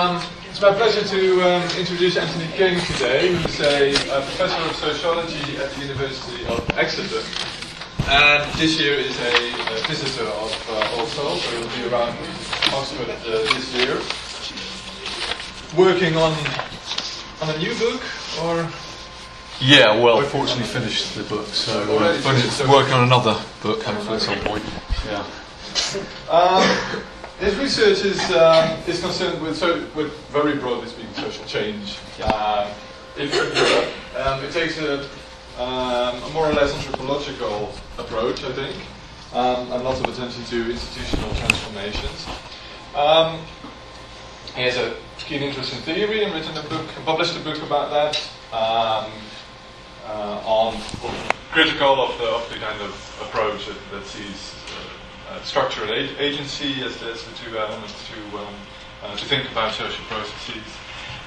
Um, it's my pleasure to um, introduce Anthony King today, who's a, a, professor of sociology at the University of Exeter. And this year is a, a visitor of uh, also, so he'll be around Oxford uh, this year. Working on on a new book, or yeah, well, fortunately finished the book, so uh, but working on another book hopefully at some point. Yeah. Um, his research is um, is concerned with so with very broadly speaking social change um, in Europe. Um, it takes a, um, a, more or less anthropological approach, I think, um, and lots of attention to institutional transformations. he has a keen interest in theory and written a book, published a book about that. Uh, on critical of the, of the kind of approach that, that sees uh, ag- agency as, as, the two elements to, um, uh, to think about social processes.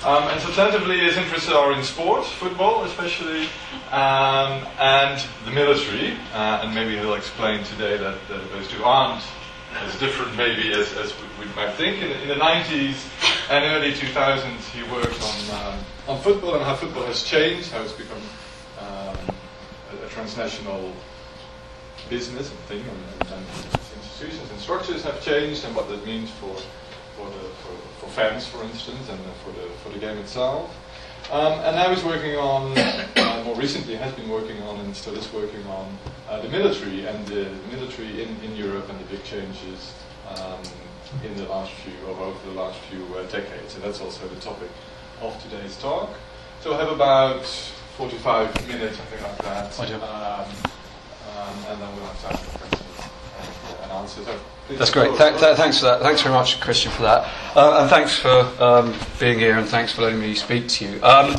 Um, and substantively, his interests are in sport, football especially, um, and the military. Uh, and maybe he'll explain today that those two aren't as different, maybe, as, as we, we, might think. In the, in the, 90s and early 2000s, he worked on, um, on football and how football has changed, how it's become um, a, a, transnational business and thing, and, and institutions and structures have changed and what that means for, for, the, for, for fans, for instance, and for the, for the game itself. Um, and now he's working on, uh, more recently has been working on and still is working on uh, the military and the military in, in Europe and the big changes um, in the last few, or over the last few uh, decades. And that's also the topic of today's talk. So we'll have about 45 minutes, something like that. Um, um, and then we'll have time answers. That's great. Th- th- thanks for that. Thanks very much, Christian, for that. Uh, and thanks for um, being here and thanks for letting me speak to you. Um,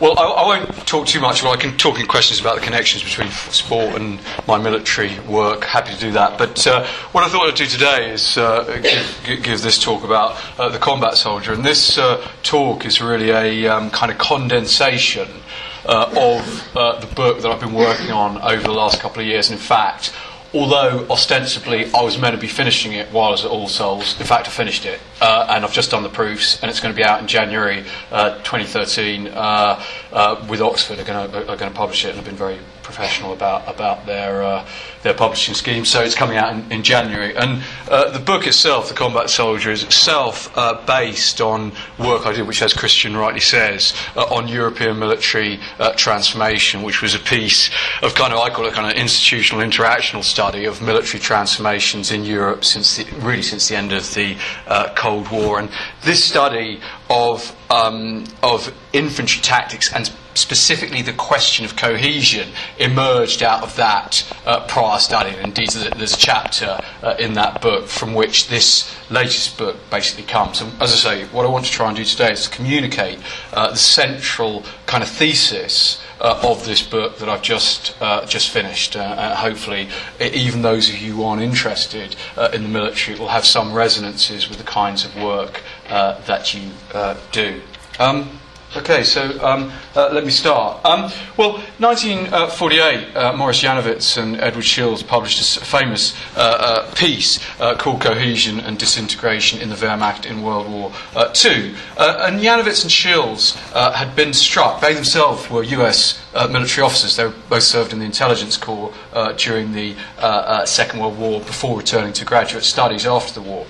well, I, I, won't talk too much. Well, I can talk in questions about the connections between sport and my military work. Happy to do that. But uh, what I thought I'd do today is uh, give, give, this talk about uh, the combat soldier. And this uh, talk is really a um, kind of condensation uh, of uh, the book that I've been working on over the last couple of years. And in fact, although ostensibly I was meant to be finishing it while I was at All Souls, in fact I finished it, uh, and I've just done the proofs, and it's going to be out in January uh, 2013 uh, uh, with Oxford. Are going, to, publish it, and I've been very professional about about their uh, their publishing scheme. So it's coming out in, in January, and uh, the book itself, The Combat Soldier, is itself uh, based on work I did, which, as Christian rightly says, uh, on European military uh, transformation, which was a piece of kind of I call it kind of institutional interactional study of military transformations in Europe since the, really since the end of the uh, Cold War, and this study of um, of infantry tactics and specifically the question of cohesion emerged out of that uh, prior study. And indeed, there's a chapter uh, in that book from which this latest book basically comes. And as I say, what I want to try and do today is to communicate uh, the central kind of thesis. Uh, of this book that I've just uh, just finished. Uh, hopefully, even those of you who aren't interested in the military will have some resonances with the kinds of work that you do. Um, Okay, so um, uh, let me start. Um, well, 1948, uh, Morris Janowitz and Edward Shils published a famous uh, uh piece uh, called Cohesion and Disintegration in the Wehrmacht in World War II. Uh, and Janowitz and Shils had been struck, they themselves were US military officers, they both served in the intelligence corps during the Second World War before returning to graduate studies after the war.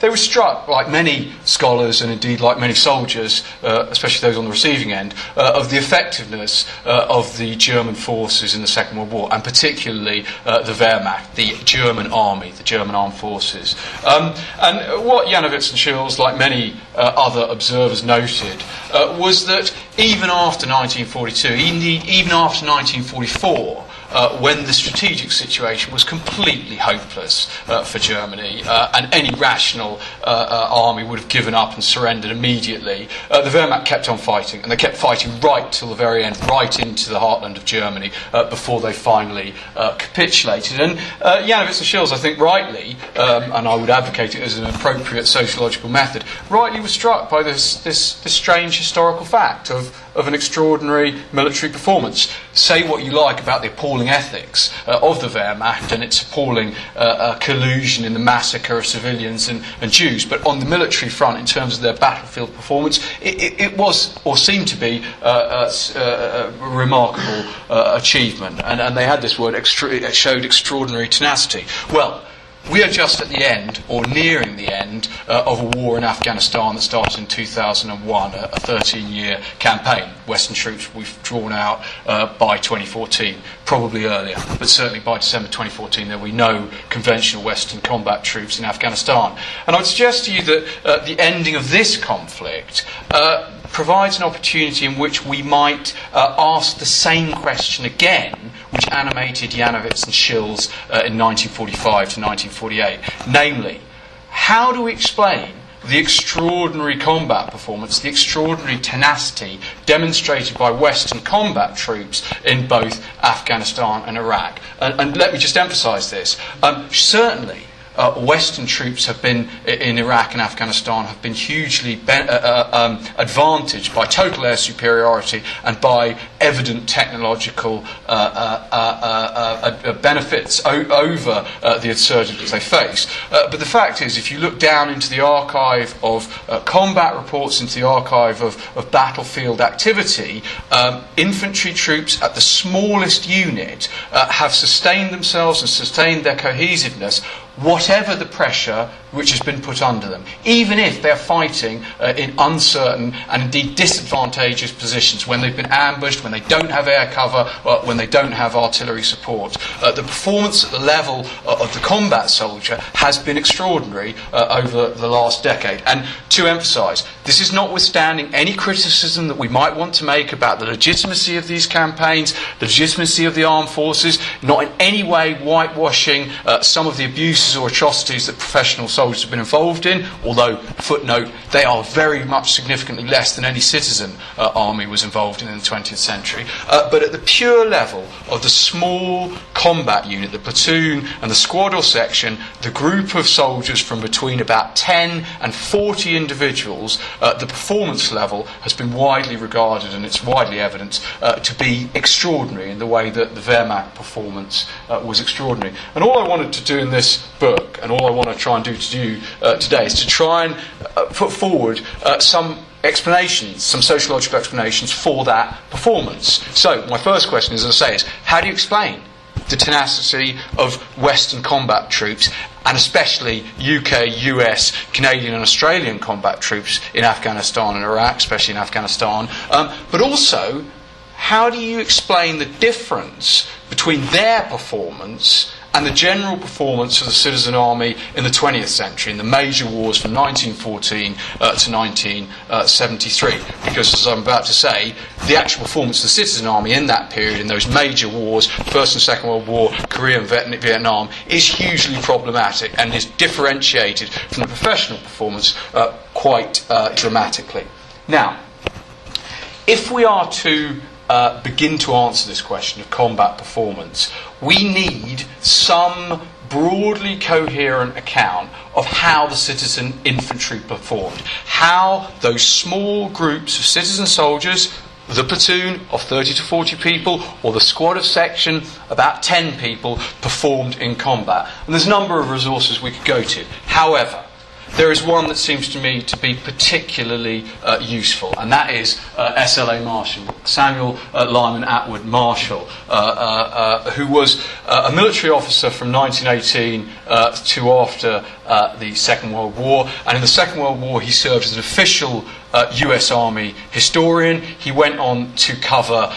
they were struck, like many scholars and indeed like many soldiers, especially those on the receiving end, uh, of the effectiveness uh, of the German forces in the Second World War, and particularly uh, the Wehrmacht, the German army, the German armed forces. Um, and what Janowitz and Shils, like many uh, other observers, noted uh, was that even after 1942, indeed even after 1944, uh, when the strategic situation was completely hopeless uh, for Germany, uh, and any rational uh, uh, army would have given up and surrendered immediately. The Wehrmacht kept on fighting, and they kept fighting right till the very end, right into the heartland of Germany, before they finally capitulated. And uh, Janowitz and Shils, I think, rightly, um, and I would advocate it as an appropriate sociological method, rightly was struck by this, this, this strange historical fact of of an extraordinary military performance. Say what you like about the appalling ethics uh, of the Wehrmacht and its appalling uh, uh, collusion in the massacre of civilians and, and, Jews, but on the military front, in terms of their battlefield performance, it, it, it was or seemed to be uh, a remarkable achievement. And, and, they had this word, extra- showed extraordinary tenacity. Well, we are just at the end, or nearing the end, uh, of a war in Afghanistan that started in 2001, a 13 year campaign. Western troops we've drawn out uh, by 2014, probably earlier, but certainly by December 2014 there will be no conventional Western combat troops in Afghanistan. And I would suggest to you that uh, the ending of this conflict uh, provides an opportunity in which we might uh, ask the same question again which animated Janowitz and Shils uh, in 1945 to 1948. Namely, how do we explain the extraordinary combat performance, the extraordinary tenacity demonstrated by Western combat troops in both Afghanistan and Iraq? And, and let me just emphasize this. Um, certainly, uh, Western troops have been in Iraq and Afghanistan have been hugely be- uh, uh, um, advantaged by total air superiority and by evident technological uh, uh, uh, benefits o- over the insurgents they face. but the fact is, if you look down into the archive of combat reports, into the archive of, of battlefield activity, um, infantry troops at the smallest unit have sustained themselves and sustained their cohesiveness whatever the pressure which has been put under them, even if they're fighting uh, in uncertain and indeed disadvantageous positions, when they've been ambushed, when they don't have air cover, uh, when they don't have artillery support. Uh, the performance at the level uh, of the combat soldier has been extraordinary uh, over the last decade. And to emphasise, this is notwithstanding any criticism that we might want to make about the legitimacy of these campaigns, the legitimacy of the armed forces, not in any way whitewashing uh, some of the abuses or atrocities that professional soldiers have been involved in, although, footnote, they are very much significantly less than any citizen uh, army was involved in in the 20th century. Uh, but at the pure level of the small combat unit, the platoon and the squad or section, the group of soldiers from between about 10 and 40 individuals, uh, the performance level has been widely regarded and it's widely evident uh, to be extraordinary in the way that the Wehrmacht performance uh, was extraordinary. And all I wanted to do in this book, and all I want to try and do do uh, today is to try and uh, put forward uh, some explanations, some sociological explanations for that performance. So, my first question, is as I say, is how do you explain the tenacity of Western combat troops, and especially UK, US, Canadian, and Australian combat troops in Afghanistan and Iraq, especially in Afghanistan, um, but also how do you explain the difference between their performance and the general performance of the citizen army in the 20th century, in the major wars from 1914 uh, to 1973. Because, as I'm about to say, the actual performance of the citizen army in that period, in those major wars, First and Second World War, Korea and Vietnam, is hugely problematic and is differentiated from the professional performance uh, quite uh, dramatically. Now, if we are to uh, begin to answer this question of combat performance, we need some broadly coherent account of how the citizen infantry performed, how those small groups of citizen soldiers the platoon of 30 to 40 people or the squad of section, about 10 people, performed in combat. And there's a number of resources we could go to. However, there is one that seems to me to be particularly uh, useful, and that is uh, SLA Marshall, Samuel uh, Lyman Atwood Marshall, uh, uh, uh, who was a military officer from 1918 to after the Second World War. And in the Second World War, he served as an official US Army historian. He went on to cover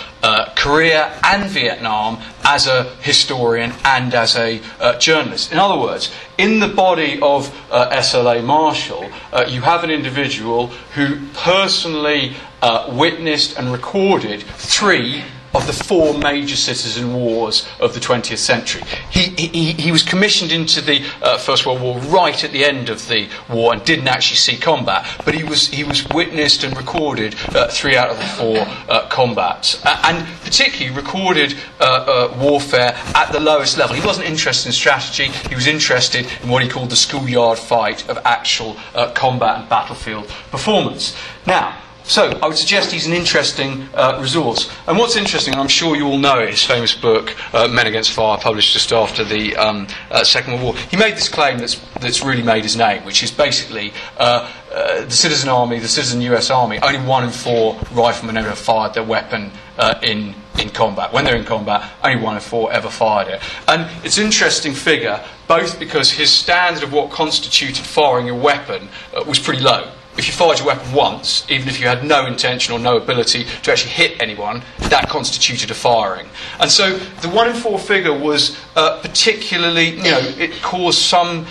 Korea and Vietnam as a historian and as a journalist. In other words, in the body of uh, SLA Marshall, uh, you have an individual who personally uh, witnessed and recorded three of the four major citizen wars of the 20th century. He, he, he was commissioned into the uh, First World War right at the end of the war and didn't actually see combat, but he was, he was witnessed and recorded uh, three out of the four uh, combats, and particularly recorded uh, uh, warfare at the lowest level. He wasn't interested in strategy, he was interested in what he called the schoolyard fight of actual uh, combat and battlefield performance. Now, So I would suggest he's an interesting uh, resource. And what's interesting, and I'm sure you all know his famous book, uh, Men Against Fire, published just after the um, uh, Second World War. He made this claim that's, that's really made his name, which is basically uh, uh, the citizen army, the citizen US army, only one in four riflemen ever fired their weapon uh, in, in combat. When they're in combat, only one in four ever fired it. And it's an interesting figure, both because his standard of what constituted firing a weapon was pretty low if you fired your weapon once, even if you had no intention or no ability to actually hit anyone, that constituted a firing. And so the one in four figure was uh, particularly, you know, it caused some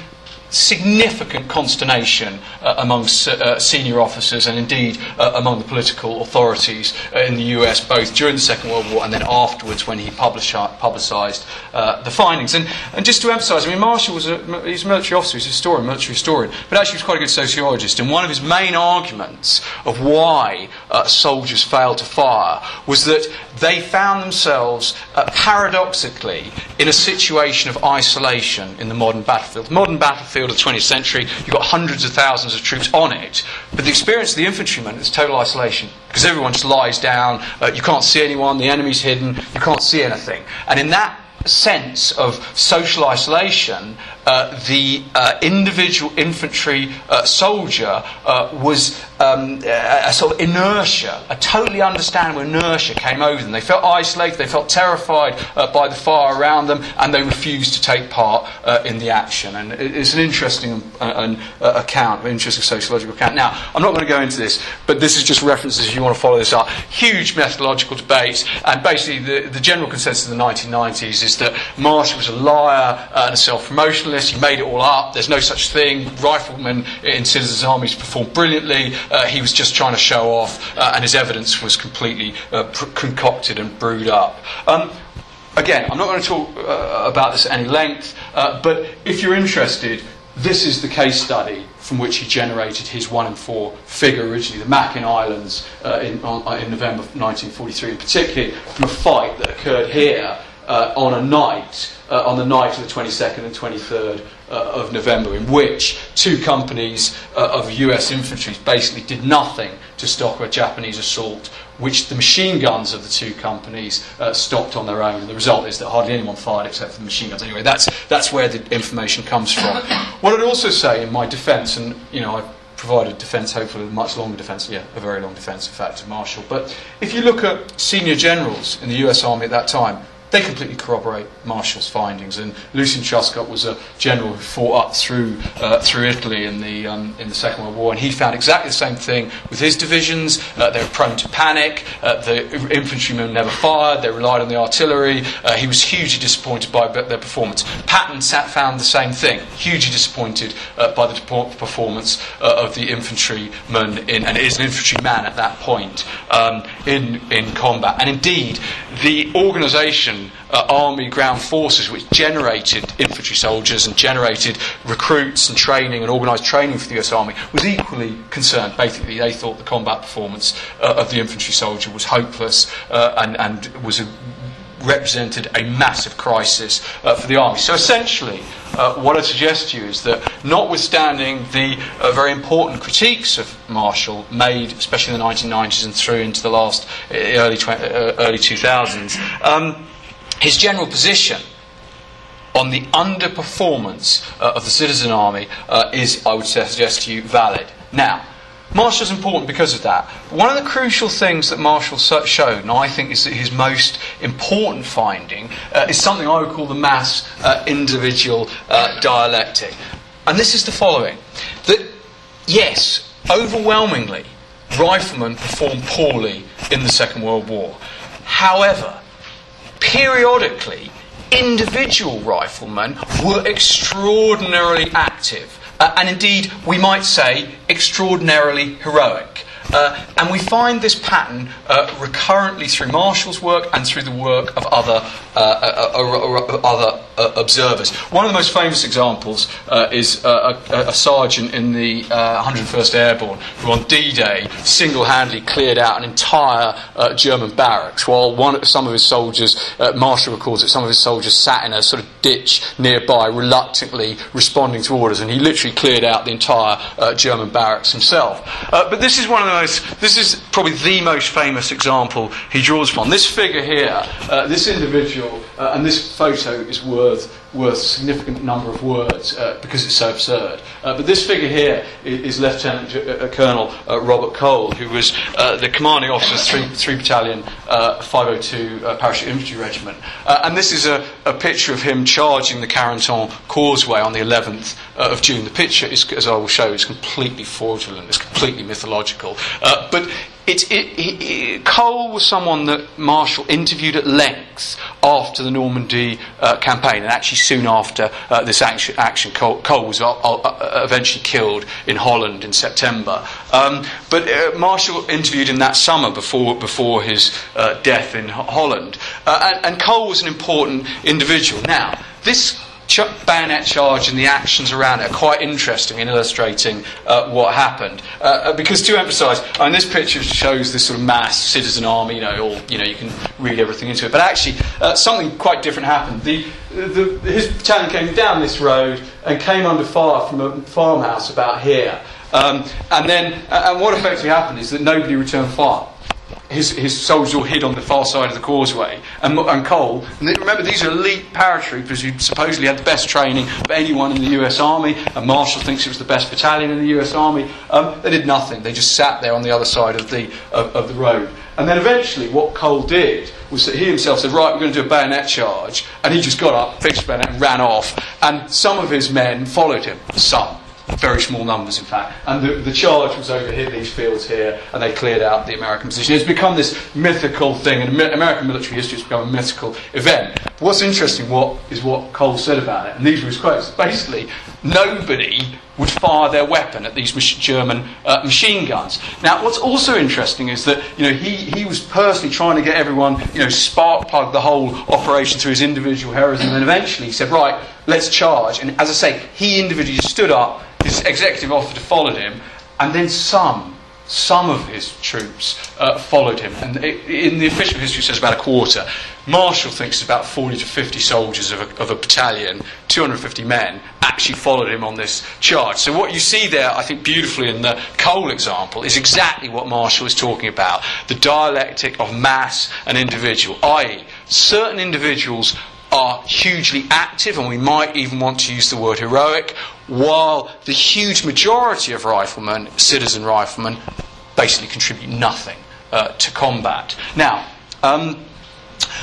significant consternation uh, among uh, senior officers and indeed uh, among the political authorities uh, in the US, both during the Second World War and then afterwards when he publicised uh, the findings. And, and just to emphasise, I mean, Marshall was a, he's a military officer, he's a historian, military historian, but actually he was quite a good sociologist. And one of his main arguments of why uh, soldiers failed to fire was that they found themselves paradoxically in a situation of isolation in the modern battlefield. The modern battlefield of the 20th century, you've got hundreds of thousands of troops on it. But the experience of the infantryman is total isolation because everyone just lies down, uh, you can't see anyone, the enemy's hidden, you can't see anything. And in that sense of social isolation, uh, the uh, individual infantry uh, soldier uh, was um, a, a, sort of inertia, a totally understandable inertia came over them. They felt isolated, they felt terrified uh, by the fire around them, and they refused to take part uh, in the action. And it's an interesting an, account, an interesting sociological account. Now, I'm not going to go into this, but this is just references if you want to follow this up. Huge methodological debates, and basically the, the general consensus of the 1990s is that Marshall was a liar and a self promotional he made it all up. There's no such thing. Riflemen in citizens' armies performed brilliantly. Uh, he was just trying to show off, uh, and his evidence was completely uh, pr- concocted and brewed up. Um, again, I'm not going to talk uh, about this at any length, uh, but if you're interested, this is the case study from which he generated his one in four figure originally, the Makin Islands uh, in, on, in November 1943, and particularly from a fight that occurred here uh, on a night, uh, on the night of the 22nd and 23rd uh, of November, in which two companies uh, of US infantry basically did nothing to stop a Japanese assault, which the machine guns of the two companies uh, stopped on their own. And the result is that hardly anyone fired except for the machine guns. Anyway, that's, that's where the information comes from. what I'd also say in my defence, and you know, I've provided defence, hopefully a much longer defence, yeah, a very long defence, in fact, of Marshall. But if you look at senior generals in the US Army at that time, they completely corroborate Marshall's findings. And Lucian Truscott was a general who fought up through uh, through Italy in the um, in the Second World War, and he found exactly the same thing with his divisions. Uh, they were prone to panic. Uh, the infantrymen never fired. They relied on the artillery. Uh, he was hugely disappointed by their performance. Patton sat, found the same thing. Hugely disappointed uh, by the performance uh, of the infantryman in, and is an infantryman at that point um, in in combat. And indeed, the organisation uh, army ground forces which generated infantry soldiers and generated recruits and training and organised training for the US Army was equally concerned. Basically, they thought the combat performance uh, of the infantry soldier was hopeless uh, and, and was a, represented a massive crisis uh, for the army. So essentially, uh, what I suggest to you is that, notwithstanding the uh, very important critiques of Marshall made, especially in the 1990s and through into the last uh, early, tw- uh, early 2000s, um, his general position on the underperformance uh, of the citizen army uh, is, I would suggest to you, valid. Now, Marshall's important because of that. One of the crucial things that Marshall showed, and I think is his most important finding, uh, is something I would call the mass uh, individual uh, dialectic. And this is the following that, yes, overwhelmingly, riflemen performed poorly in the Second World War. However, periodically, individual riflemen were extraordinarily active. Uh, and indeed, we might say, extraordinarily heroic. Uh, and we find this pattern uh, recurrently through Marshall's work and through the work of other, uh, uh, uh, other observers. One of the most famous examples is a, a, sergeant in the 101st Airborne who, on D Day, single handedly cleared out an entire German barracks while one, some of his soldiers, Marshall records that some of his soldiers sat in a sort of ditch nearby, reluctantly responding to orders, and he literally cleared out the entire German barracks himself. but this is one of the most, this is probably the most famous example he draws from. This figure here, uh, this individual, uh, and this photo is worth worth a significant number of words uh, because it's so absurd. Uh, but this figure here is, is Lieutenant uh, Colonel uh, Robert Cole, who was uh, the commanding officer of 3, 3 Battalion 502 Parachute Infantry Regiment. and this is a, a, picture of him charging the Carentan Causeway on the 11th of June. The picture, is, as I will show, is completely fraudulent, it's completely mythological. but it, it, Cole was someone that Marshall interviewed at length after the Normandy uh, campaign, and actually soon after uh, this action, action Cole, Cole was uh, uh eventually killed in Holland in September. Um, but uh, Marshall interviewed him that summer before, before his uh, death in Holland, and, and Cole was an important individual. Now, this bayonet charge and the actions around it are quite interesting in illustrating uh, what happened. Uh, uh because to emphasise, I mean, this picture shows this sort of mass citizen army, you know, all, you know, you can read everything into it. But actually, uh, something quite different happened. The, the, his battalion came down this road and came under fire from a farmhouse about here. Um, and then, and what effectively happened is that nobody returned fire his, his soldiers all hid on the far side of the causeway. And, and Cole, and remember, these are elite paratroopers who supposedly had the best training of anyone in the US Army, and Marshall thinks it was the best battalion in the US Army. Um, they did nothing. They just sat there on the other side of the, of, of the road. And then eventually, what Cole did was that he himself said, Right, we're going to do a bayonet charge. And he just got up, fixed bayonet, and ran off. And some of his men followed him, some very small numbers, in fact. And the, the charge was over here, these fields here, and they cleared out the American position. It's become this mythical thing, and American military history has become a mythical event. But what's interesting what, is what Cole said about it, and these were his quotes. Basically, nobody would fire their weapon at these German uh, machine guns. Now, what's also interesting is that you know he, he was personally trying to get everyone you know spark plug the whole operation through his individual heroism, and eventually he said, right, let's charge. And as I say, he individually stood up his executive officer followed him, and then some, some of his troops uh, followed him. And it, in the official history, it says about a quarter. Marshall thinks it's about 40 to 50 soldiers of a, of a battalion, 250 men, actually followed him on this charge. So what you see there, I think, beautifully in the Cole example, is exactly what Marshall is talking about: the dialectic of mass and individual, i.e., certain individuals are hugely active, and we might even want to use the word heroic, while the huge majority of riflemen, citizen riflemen, basically contribute nothing uh, to combat. Now, um,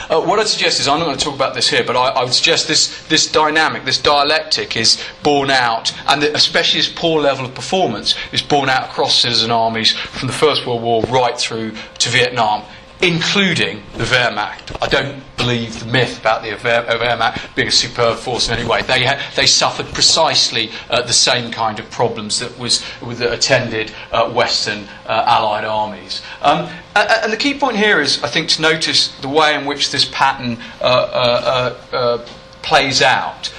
uh, what I'd suggest is, I'm not going to talk about this here, but I, I, would suggest this, this dynamic, this dialectic is borne out, and especially this poor level of performance is borne out across citizen armies from the First World War right through to Vietnam including the Wehrmacht. I don't believe the myth about the Wehrmacht being a superb force in any way. They, ha- they suffered precisely uh, the same kind of problems that was that attended uh, Western uh, Allied armies. Um, and the key point here is, I think, to notice the way in which this pattern uh, uh, uh, plays out.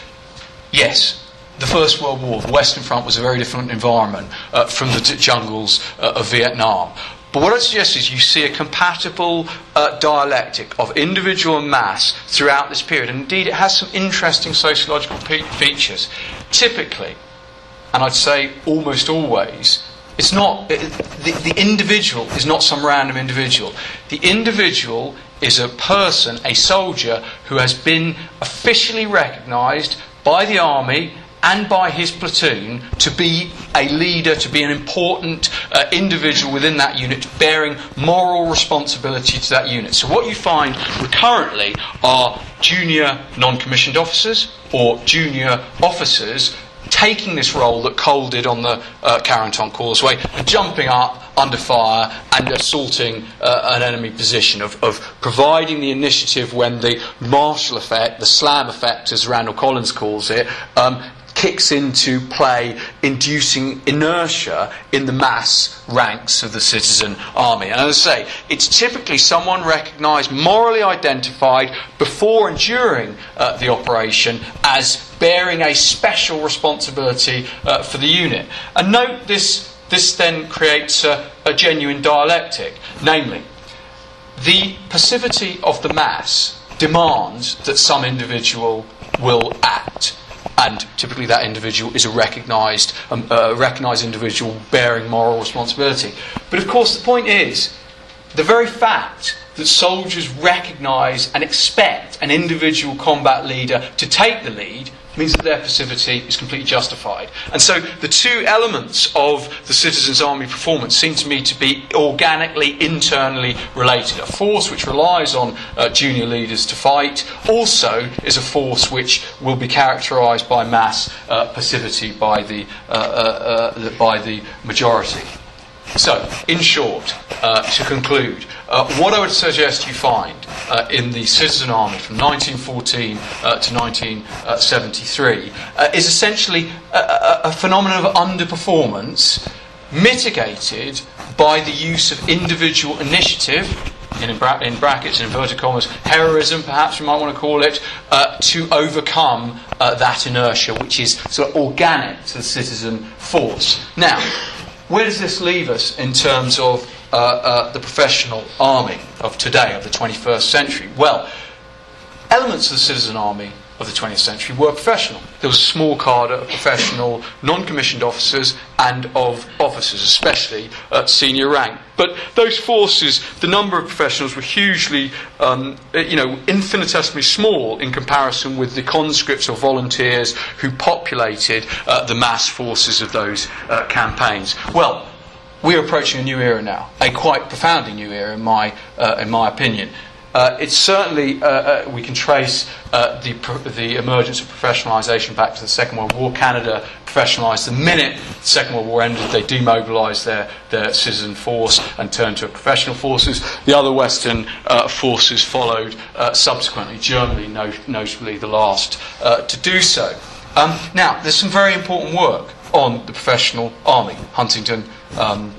Yes, the First World War, the Western Front was a very different environment uh, from the jungles uh, of Vietnam. But what I suggest is you see a compatible uh, dialectic of individual and mass throughout this period. And indeed, it has some interesting sociological pe- features. Typically, and I'd say almost always, it's not it, the, the individual is not some random individual. The individual is a person, a soldier, who has been officially recognised by the army and by his platoon to be a leader, to be an important uh, individual within that unit, bearing moral responsibility to that unit. So, what you find recurrently are junior non commissioned officers or junior officers taking this role that Cole did on the uh, Causeway jumping up under fire and assaulting uh, an enemy position, of, of, providing the initiative when the Marshall effect, the slam effect, as Randall Collins calls it, um, kicks into play, inducing inertia in the mass ranks of the citizen army. And as I say, it's typically someone recognised, morally identified before and during uh, the operation as bearing a special responsibility uh, for the unit. And note this, this then creates a, a genuine dialectic, namely, the passivity of the mass demands that some individual will act and typically that individual is a recognised, um, uh, recognised individual bearing moral responsibility. But of course, the point is the very fact that soldiers recognise and expect an individual combat leader to take the lead means that their passivity is completely justified. And so the two elements of the citizens' army performance seem to me to be organically, internally related. A force which relies on uh, junior leaders to fight also is a force which will be characterised by mass uh, passivity by the, uh, uh, uh by the majority. So, in short, uh, to conclude, uh, what I would suggest you find uh, in the Citizen Army from 1914 uh, to 1973 uh, is essentially a, a, phenomenon of underperformance mitigated by the use of individual initiative in, bra- in brackets, in inverted commas, heroism, perhaps we might want to call it, uh, to overcome uh, that inertia, which is sort of organic to the citizen force. Now, where does this leave us in terms of uh, uh, the professional army of today, of the 21st century? Well, elements of the citizen army of the 20th century were professional. There was a small cadre of professional, non commissioned officers and of officers, especially at senior rank. But those forces, the number of professionals were hugely, um, you know, infinitesimally small in comparison with the conscripts or volunteers who populated uh, the mass forces of those uh, campaigns. Well, we're approaching a new era now, a quite profoundly new era, in my, uh, in my opinion. Uh, it's certainly, uh, uh, we can trace uh, the, the emergence of professionalisation back to the Second World War. Canada professionalised the minute the Second World War ended, they demobilised their, their citizen force and turned to professional forces. The other Western uh, forces followed uh, subsequently, Germany no, notably the last to do so. Um, now, there's some very important work on the professional army. Huntington um,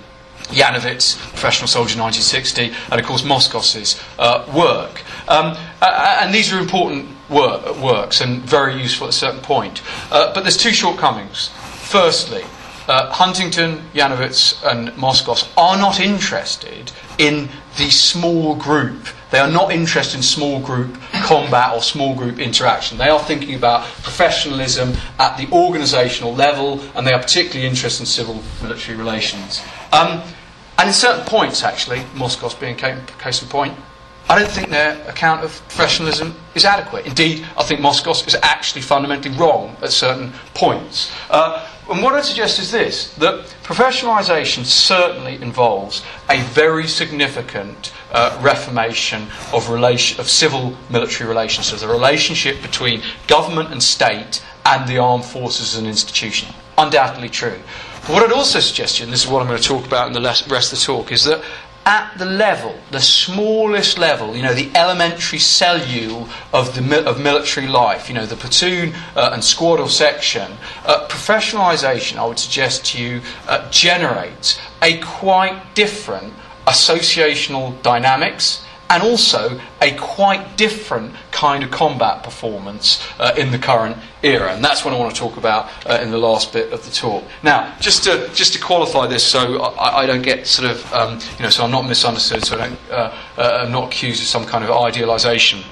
Janowitz, professional soldier 1960, and of course Moskos's uh, work. Um, and these are important wor- works and very useful at a certain point. Uh, but there's two shortcomings. Firstly, uh, Huntington, Janowitz, and Moskos are not interested in the small group. They are not interested in small group combat or small group interaction. They are thinking about professionalism at the organisational level, and they are particularly interested in civil military relations. Um, and in certain points, actually, Moskos being case in point, I don't think their account of professionalism is adequate. Indeed, I think Moskos is actually fundamentally wrong at certain points. Uh, and what I suggest is this that professionalisation certainly involves a very significant uh, reformation of, relation, of civil military relations, so the relationship between government and state and the armed forces as an institution. Undoubtedly true. What I'd also suggest you, and this is what I'm going to talk about in the rest of the talk, is that at the level, the smallest level, you know, the elementary cellule of, the, of military life, you know, the platoon uh, and squad or section, uh, professionalisation, I would suggest to you, uh, generates a quite different associational dynamics and also a quite different kind of combat performance uh, in the current era. And that's what I want to talk about uh, in the last bit of the talk. Now, just to, just to qualify this so I, I don't get sort of, um, you know, so I'm not misunderstood, so I don't, uh, uh I'm not accused of some kind of idealisation.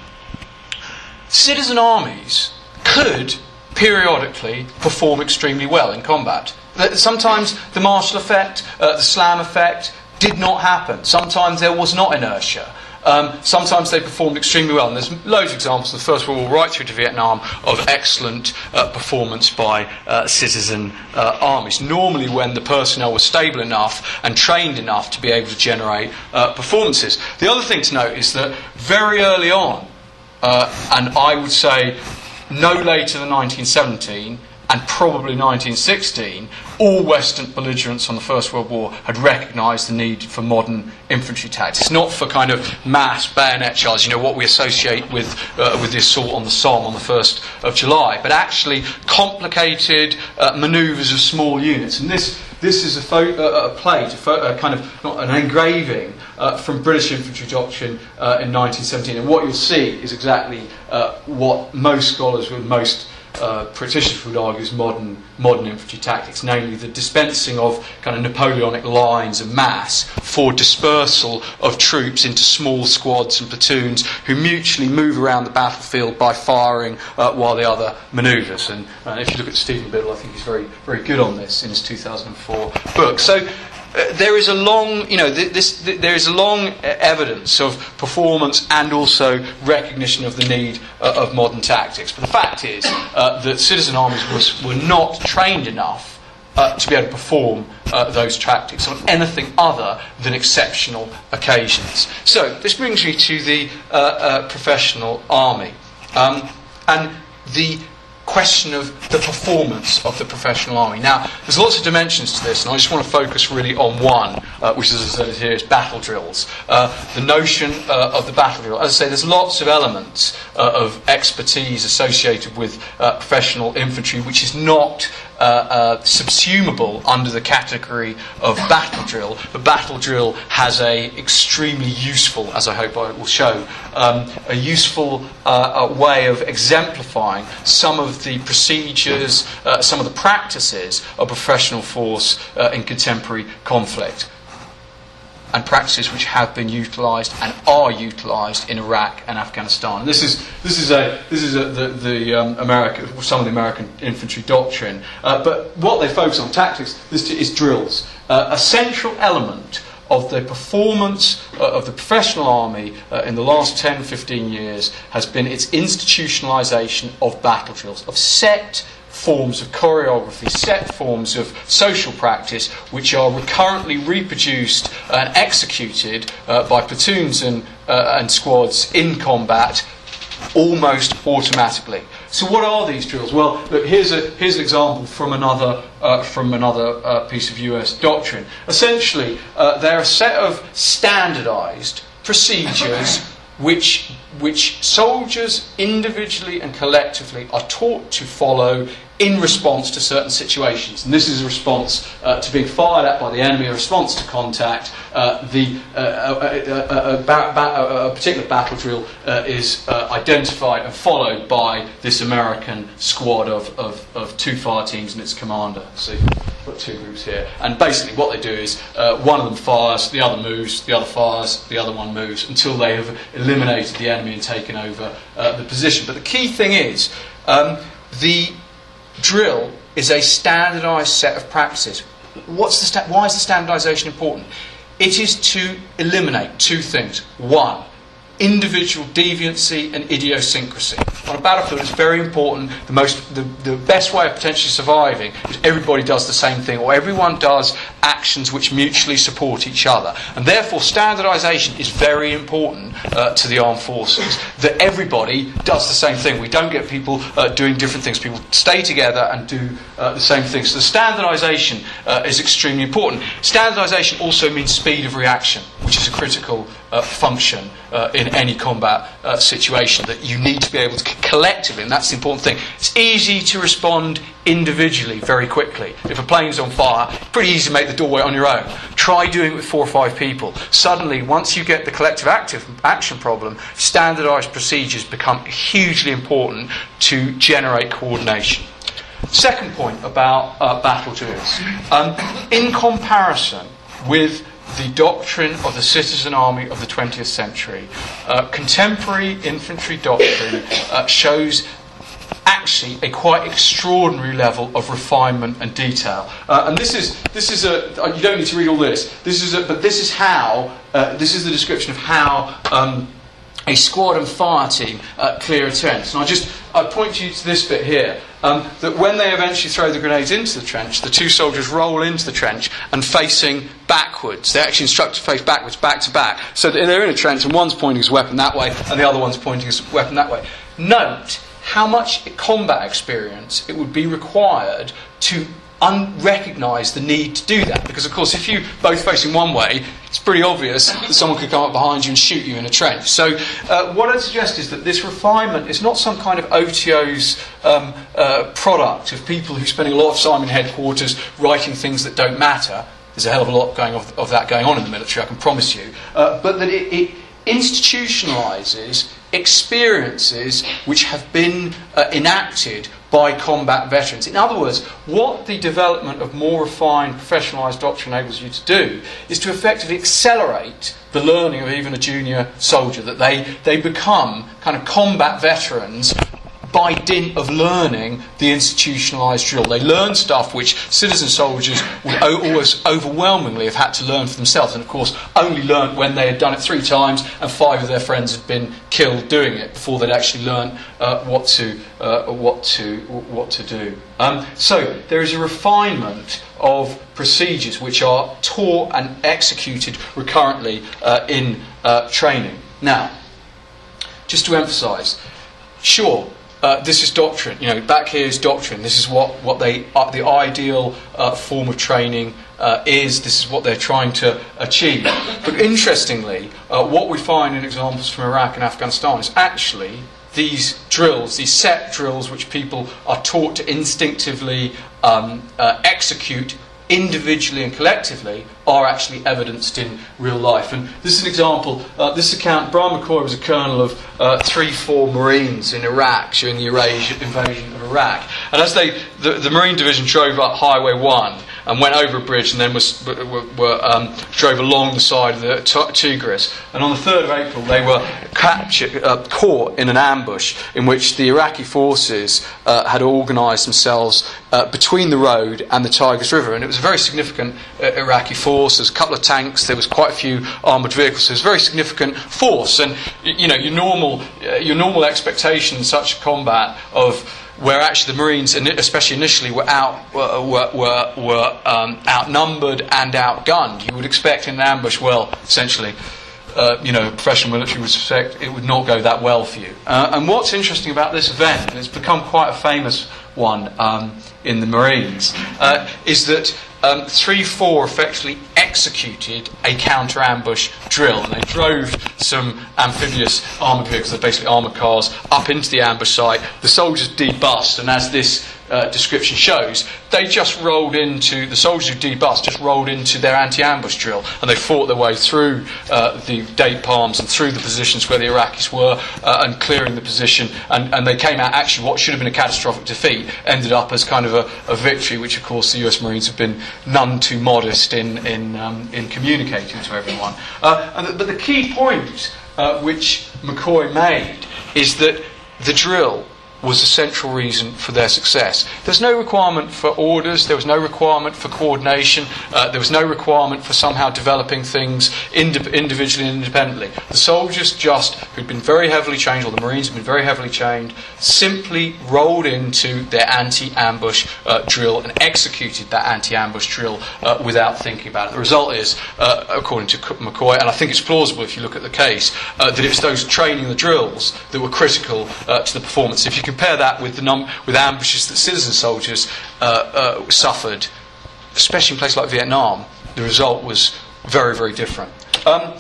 Citizen armies could periodically perform extremely well in combat. Sometimes the Marshall effect, uh, the slam effect, did not happen. Sometimes there was not inertia. Um, sometimes they performed extremely well, and there's loads of examples the First World War right through to Vietnam of excellent uh, performance by uh, citizen uh, armies. Normally, when the personnel was stable enough and trained enough to be able to generate uh, performances. The other thing to note is that very early on, uh, and I would say no later than 1917, and probably 1916, all Western belligerents on the First World War had recognised the need for modern infantry tactics, not for kind of mass bayonet charges, you know, what we associate with, uh, with the assault on the Somme on the 1st of July, but actually complicated uh, manoeuvres of small units. And this, this is a, fo- uh, a plate, a, fo- a, kind of not an engraving uh, from British infantry doctrine uh, in 1917. And what you'll see is exactly uh, what most scholars would most uh, would argue is modern, modern infantry tactics, namely the dispensing of kind of Napoleonic lines of mass for dispersal of troops into small squads and platoons who mutually move around the battlefield by firing uh, while the other manoeuvres. And uh, if you look at Stephen Biddle, I think he's very, very good on this in his 2004 book. So uh, there is a long, you know, th- this, th- there is a long uh, evidence of performance and also recognition of the need uh, of modern tactics. But the fact is uh, that citizen armies was, were not trained enough to be able to perform those tactics on anything other than exceptional occasions. So this brings me to the professional army. Um, and the question of the performance of the professional army. Now, there's lots of dimensions to this, and I just want to focus really on one, uh, which, as I said here, is battle drills. Uh, the notion uh, of the battle drill. As I say, there's lots of elements uh, of expertise associated with uh, professional infantry, which is not uh, uh, subsumable under the category of battle drill. But battle drill has a extremely useful, as I hope I will show, um, a useful uh, way of exemplifying some of the procedures, uh, some of the practices of professional force uh, in contemporary conflict and practices which have been utilised and are utilised in Iraq and Afghanistan. This is this is a this is a, the the um, American some of the American infantry doctrine. Uh, but what they focus on tactics is, is drills. Uh, a central element of the performance uh, of the professional army uh, in the last 10, 15 years has been its institutionalisation of battle drills, of set forms of choreography, set forms of social practice, which are recurrently reproduced and executed uh, by platoons and, uh, and squads in combat almost automatically. So, what are these drills? Well, look, here's, a, here's an example from another, uh, from another uh, piece of US doctrine. Essentially, uh, they're a set of standardized procedures which, which soldiers individually and collectively are taught to follow in response to certain situations. And this is a response uh, to being fired at by the enemy, a response to contact. Uh, the, uh, a, ba- ba- a, particular battle drill uh, is uh, identified and followed by this American squad of, of, of two fire teams and its commander. See, got two groups here. And basically, what they do is uh, one of them fires, the other moves, the other fires, the other one moves until they have eliminated the enemy and taken over the position. But the key thing is um, the drill is a standardized set of practices. What's the sta- why is the standardization important? It is to eliminate two things. One, individual deviancy and idiosyncrasy. On a battlefield, it's very important. The, most, the, the best way of potentially surviving is everybody does the same thing, or everyone does actions which mutually support each other. And therefore, standardization is very important uh, to the armed forces, that everybody does the same thing. We don't get people uh, doing different things. People stay together and do uh, the same things. So the standardization uh, is extremely important. Standardization also means speed of reaction, which is a critical uh, function uh, in any combat uh, situation that you need to be able to collectively, and that's the important thing. It's easy to respond individually very quickly. If a plane's on fire, pretty easy to make the doorway on your own. Try doing it with four or five people. Suddenly, once you get the collective active action problem, standardized procedures become hugely important to generate coordination. Second point about uh, battle drills. Um, in comparison with the doctrine of the citizen army of the 20th century. Uh, contemporary infantry doctrine uh, shows actually a quite extraordinary level of refinement and detail. Uh, and this is this is a you don't need to read all this. This is a, but this is how uh, this is the description of how. Um, a squad and fire team uh, clear a trench. And I just I point you to this bit here. Um, that when they eventually throw the grenades into the trench, the two soldiers roll into the trench and facing backwards. They're actually instructed to face backwards, back to back. So they're in a trench and one's pointing his weapon that way and the other one's pointing his weapon that way. Note how much combat experience it would be required to unrecognise the need to do that. Because, of course, if you both facing one way, it's pretty obvious that someone could come up behind you and shoot you in a trench. So, uh, what I'd suggest is that this refinement is not some kind of otiose um, uh, product of people who are spending a lot of time in headquarters writing things that don't matter. There's a hell of a lot going of, of that going on in the military, I can promise you. Uh, but that it, it institutionalises experiences which have been uh, enacted by combat veterans. In other words, what the development of more refined, professionalised doctrine enables you to do is to effectively accelerate the learning of even a junior soldier, that they, they become kind of combat veterans by dint of learning the institutionalised drill. They learn stuff which citizen soldiers would almost overwhelmingly have had to learn for themselves, and of course only learnt when they had done it three times and five of their friends had been killed doing it before they'd actually learned uh, what to uh, what to what to do. Um, so there is a refinement of procedures which are taught and executed recurrently uh, in uh, training. Now, just to emphasise, sure uh, this is doctrine. You know, back here is doctrine. This is what, what they uh, the ideal uh, form of training uh, is. This is what they're trying to achieve. But interestingly, uh, what we find in examples from Iraq and Afghanistan is actually these drills, these set drills, which people are taught to instinctively um, uh, execute individually and collectively are actually evidenced in real life. And this is an example. Uh, this account, Bryan McCoy was a colonel of uh, three, four Marines in Iraq during the Eurasian invasion of Iraq. And as they, the, the Marine Division drove up Highway 1, and went over a bridge and then was, were, were, um, drove along the side of the Tigris. And on the 3rd of April, they were captured, uh, caught in an ambush in which the Iraqi forces uh, had organised themselves uh, between the road and the Tigris River. And it was a very significant uh, Iraqi force. There was a couple of tanks, there was quite a few armoured vehicles. So it was a very significant force. And, you know, your normal, uh, your normal expectation in such a combat of where actually the Marines, especially initially, were out were were, were um, outnumbered and outgunned. You would expect in an ambush, well, essentially, uh, you know, professional military would suspect it would not go that well for you. Uh, and what's interesting about this event, and it's become quite a famous one um, in the Marines, uh, is that um, 3 4 effectively executed a counter ambush drill. And they drove some amphibious armoured vehicles, they're basically armoured cars, up into the ambush site. The soldiers debussed, and as this uh, description shows, they just rolled into, the soldiers who debussed just rolled into their anti ambush drill and they fought their way through uh, the date palms and through the positions where the Iraqis were uh, and clearing the position. And, and they came out actually, what should have been a catastrophic defeat ended up as kind of a, a victory, which of course the US Marines have been none too modest in, in, um, in communicating to everyone. Uh, and, but the key point uh, which McCoy made is that the drill was the central reason for their success. There's no requirement for orders, there was no requirement for coordination, uh, there was no requirement for somehow developing things indi- individually and independently. The soldiers just, who'd been very heavily trained, or the Marines had been very heavily trained, simply rolled into their anti ambush uh, drill and executed that anti ambush drill uh, without thinking about it. The result is, uh, according to McCoy, and I think it's plausible if you look at the case, uh, that it's those training the drills that were critical uh, to the performance. If you compare that with the num- with ambushes that citizen soldiers uh, uh, suffered, especially in places like Vietnam, the result was very, very different. Um,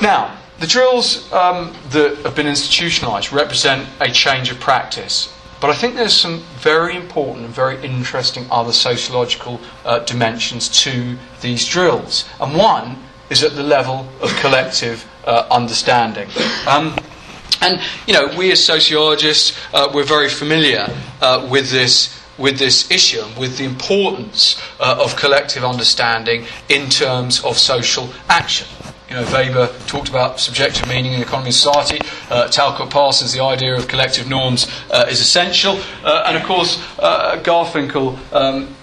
now, the drills um, that have been institutionalised represent a change of practice. But I think there's some very important and very interesting other sociological uh, dimensions to these drills. And one is at the level of collective uh, understanding. Um, and you know, we as sociologists, uh, we're very familiar uh, with this with this issue and with the importance uh, of collective understanding in terms of social action. You know, Weber talked about subjective meaning in the economy and society. Uh, Talcott Parsons, the idea of collective norms uh, is essential. Uh, and of course, uh, Garfinkel, um,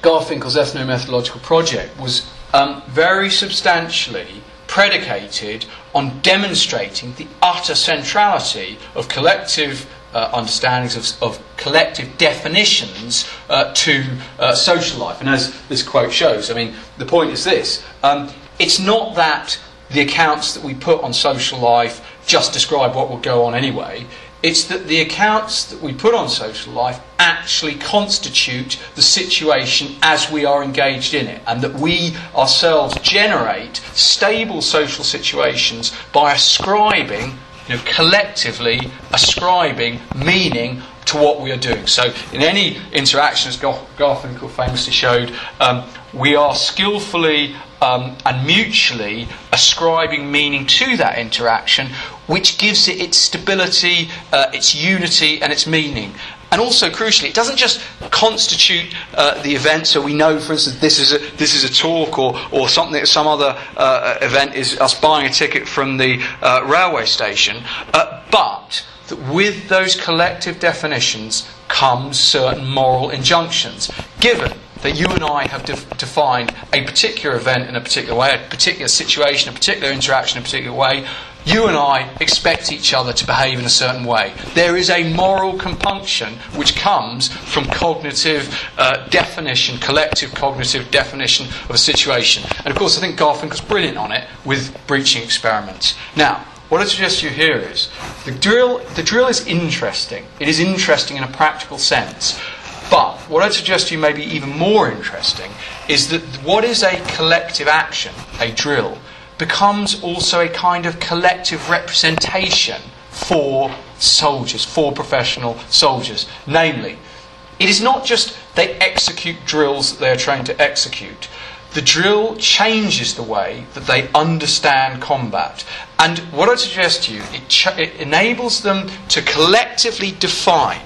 Garfinkel's ethnomethodological project was um, very substantially predicated on demonstrating the utter centrality of collective uh, understandings of, of, collective definitions uh, to uh, social life. And as this quote shows, I mean, the point is this um, it's not that the accounts that we put on social life just describe what will go on anyway. It's that the accounts that we put on social life actually constitute the situation as we are engaged in it, and that we ourselves generate stable social situations by ascribing, you know, collectively ascribing meaning to what we are doing. So, in any interaction, as Garfinkel famously showed, um, we are skillfully um, and mutually ascribing meaning to that interaction, which gives it its stability, uh, its unity, and its meaning. And also, crucially, it doesn't just constitute uh, the event. So we know, for instance, this is a, this is a talk or, or something, some other uh, event is us buying a ticket from the uh, railway station. Uh, but that with those collective definitions comes certain moral injunctions. Given that you and I have de- defined a particular event in a particular way, a particular situation, a particular interaction in a particular way, you and I expect each other to behave in a certain way. There is a moral compunction which comes from cognitive uh, definition, collective cognitive definition of a situation. And of course, I think Garfinkel's brilliant on it with breaching experiments. Now, what I suggest you here is the drill, the drill is interesting. It is interesting in a practical sense. But what I'd suggest to you may be even more interesting is that what is a collective action, a drill, becomes also a kind of collective representation for soldiers, for professional soldiers. Namely, it is not just they execute drills that they are trained to execute. The drill changes the way that they understand combat. And what I suggest to you, it, ch- it enables them to collectively define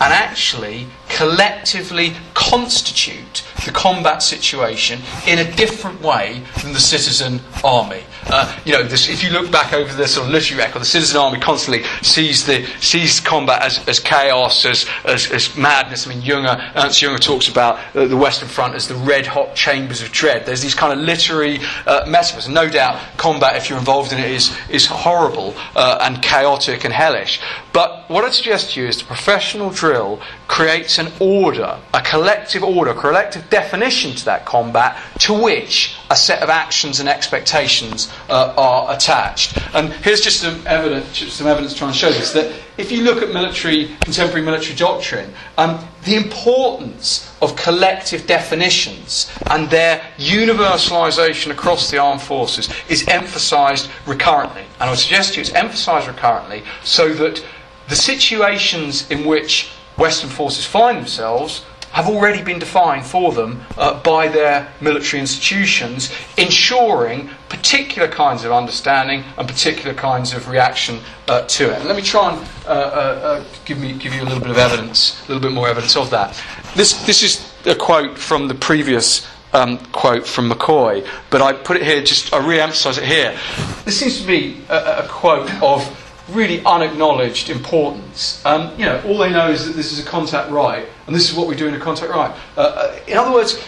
and actually collectively constitute the combat situation in a different way than the citizen army. Uh, you know, this, if you look back over the sort of literary record, the citizen army constantly sees the sees combat as, as chaos, as, as, as madness. I mean, Junger, Ernst Junger talks about uh, the Western Front as the red hot chambers of dread. There's these kind of literary uh, metaphors, no doubt combat, if you're involved in it, is is horrible uh, and chaotic and hellish. But what I'd suggest to you is the professional drill creates an order, a collective order, a collective definition to that combat to which a set of actions and expectations uh, are attached. And here's just some evidence, some evidence to show this that if you look at military, contemporary military doctrine, um, the importance of collective definitions and their universalisation across the armed forces is emphasised recurrently. And I would suggest to you it's emphasised recurrently so that the situations in which Western forces find themselves have already been defined for them uh, by their military institutions, ensuring particular kinds of understanding and particular kinds of reaction uh, to it. And let me try and uh, uh, uh, give, me, give you a little bit of evidence, a little bit more evidence of that. This, this is a quote from the previous um, quote from McCoy, but I put it here, just I re emphasise it here. This seems to be a, a quote of really unacknowledged importance. Um, you know, all they know is that this is a contact right, and this is what we do in a contact right. Uh, uh, in other words,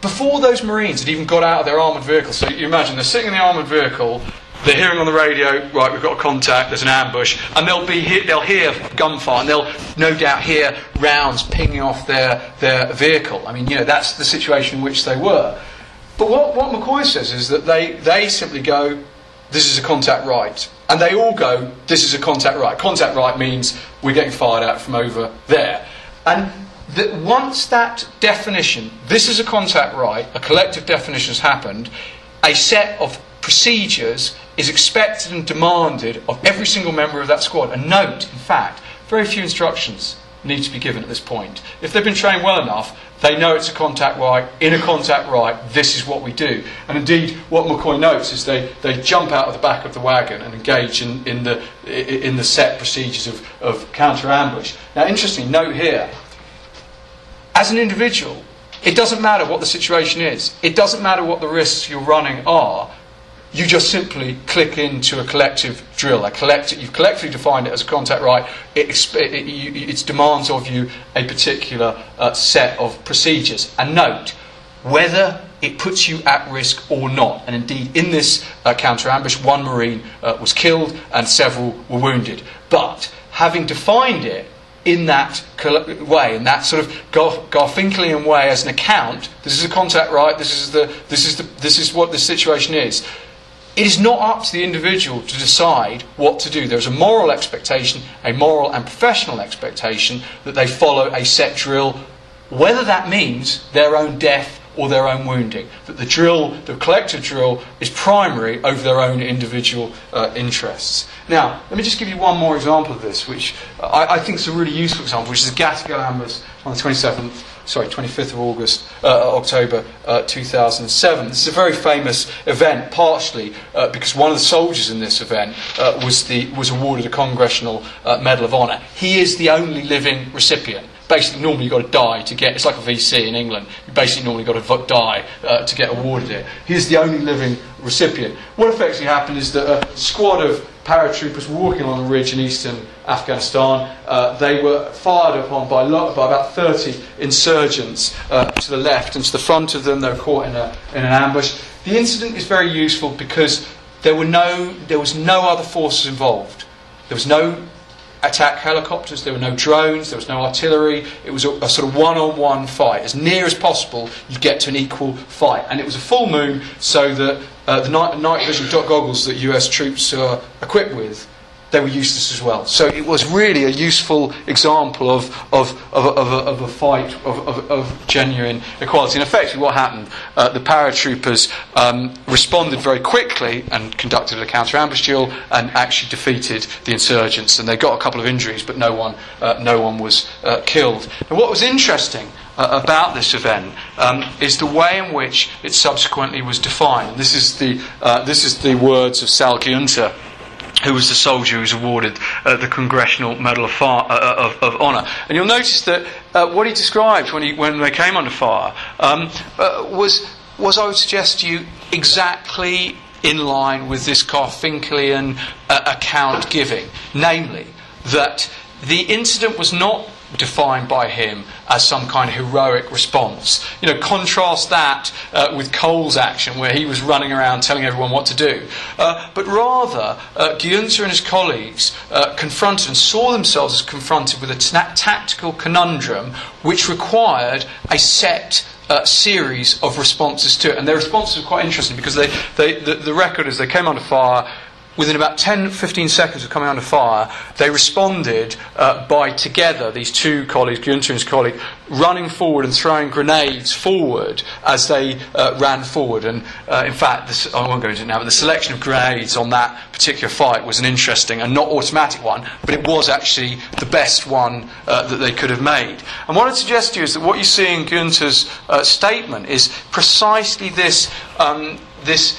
before those Marines had even got out of their armoured vehicle, so you imagine they're sitting in the armoured vehicle, they're hearing on the radio, right, we've got a contact, there's an ambush, and they'll be they'll hear gunfire, and they'll no doubt hear rounds pinging off their their vehicle. I mean, you know, that's the situation in which they were. But what, what McCoy says is that they, they simply go, this is a contact right. And they all go, this is a contact right. Contact right means we're getting fired out from over there. And that once that definition, this is a contact right, a collective definition has happened, a set of procedures is expected and demanded of every single member of that squad. And note, in fact, very few instructions need to be given at this point. If they've been trained well enough, they know it's a contact right. In a contact right, this is what we do. And indeed, what McCoy notes is they, they jump out of the back of the wagon and engage in, in, the, in the set procedures of, of counter ambush. Now, interestingly, note here, as an individual, it doesn't matter what the situation is, it doesn't matter what the risks you're running are you just simply click into a collective drill. A collective, you've collectively defined it as a contact right. It, it, it, it demands of you a particular uh, set of procedures. And note, whether it puts you at risk or not. And indeed, in this uh, counter ambush, one Marine uh, was killed and several were wounded. But having defined it in that way, in that sort of Garfinkelian way as an account, this is a contact right, this is, the, this is, the, this is what the situation is it is not up to the individual to decide what to do. There's a moral expectation, a moral and professional expectation that they follow a set drill, whether that means their own death or their own wounding. That the drill, the collective drill, is primary over their own individual uh, interests. Now, let me just give you one more example of this, which I, I think is a really useful example, which is Gatigal on the 27th sorry, 25th of August, uh, October uh, 2007. This is a very famous event, partially uh, because one of the soldiers in this event uh, was, the, was awarded a Congressional uh, Medal of Honor. He is the only living recipient basically normally you've got to die to get it's like a VC in England you basically normally got to die uh, to get awarded it he's the only living recipient what effectively happened is that a squad of paratroopers walking along a ridge in eastern Afghanistan. Uh, they were fired upon by, by about 30 insurgents uh, to the left and to the front of them. They were caught in, a, in an ambush. The incident is very useful because there, were no, there was no other forces involved. There was no attack helicopters, there were no drones, there was no artillery. It was a, a sort of one on one fight. As near as possible, you get to an equal fight. And it was a full moon, so that uh, the night, night vision goggles that US troops are equipped with they were useless as well. So it was really a useful example of, of, of, of, a, of a, fight of, of, of, genuine equality. And effectively, what happened, uh, the paratroopers um, responded very quickly and conducted a counter ambush drill and actually defeated the insurgents. And they got a couple of injuries, but no one, uh, no one was uh, killed. And what was interesting uh, about this event um, is the way in which it subsequently was defined. This is the, uh, this is the words of Sal Giunta who was the soldier who was awarded uh, the Congressional Medal of, Fire, uh, uh, of, of Honour. And you'll notice that uh, what he described when, he, when they came under fire um, uh, was, was, I would suggest to you, exactly in line with this Garfinkelian uh, account giving. Namely, that the incident was not defined by him as some kind of heroic response. You know, contrast that uh, with Cole's action, where he was running around telling everyone what to do. Uh, but rather, uh, and his colleagues uh, confronted and saw themselves as confronted with a tactical conundrum which required a set uh, series of responses to it. And their responses were quite interesting because they, they, the, the record is they came under fire within about 10 15 seconds of coming under fire, they responded uh, by together, these two colleagues, Giunta and his colleague, running forward and throwing grenades forward as they uh, ran forward. And uh, in fact, this, I won't go into it now, but the selection of grenades on that particular fight was an interesting and not automatic one, but it was actually the best one uh, that they could have made. And what I'd suggest to you is that what you see in Giunta's uh, statement is precisely this. Um, this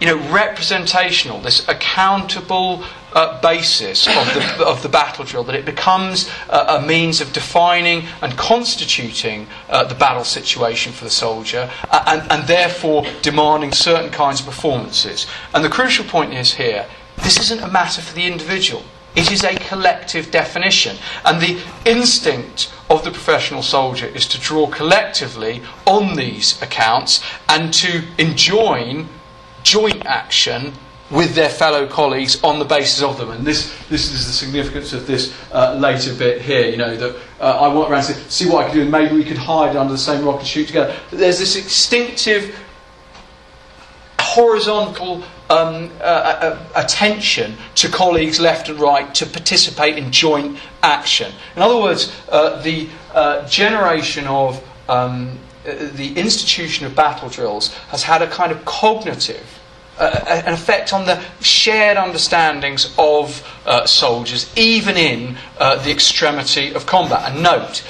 you know, representational, this accountable uh, basis of the, of the battle drill, that it becomes uh, a means of defining and constituting uh, the battle situation for the soldier, uh, and, and therefore demanding certain kinds of performances. And the crucial point is here this isn't a matter for the individual. It is a collective definition. And the instinct of the professional soldier is to draw collectively on these accounts and to enjoin joint action with their fellow colleagues on the basis of them. And this, this is the significance of this uh, later bit here, you know, that uh, I went around to see what I could do, and maybe we could hide under the same rock and shoot together. But there's this instinctive, horizontal um, uh, uh, attention to colleagues left and right to participate in joint action. In other words, uh, the uh, generation of um, the institution of battle drills has had a kind of cognitive uh, an effect on the shared understandings of uh, soldiers, even in uh, the extremity of combat. And note,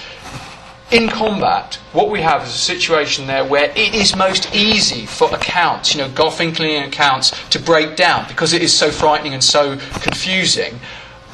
in combat, what we have is a situation there where it is most easy for accounts, you know, Garfinkelian accounts, to break down because it is so frightening and so confusing.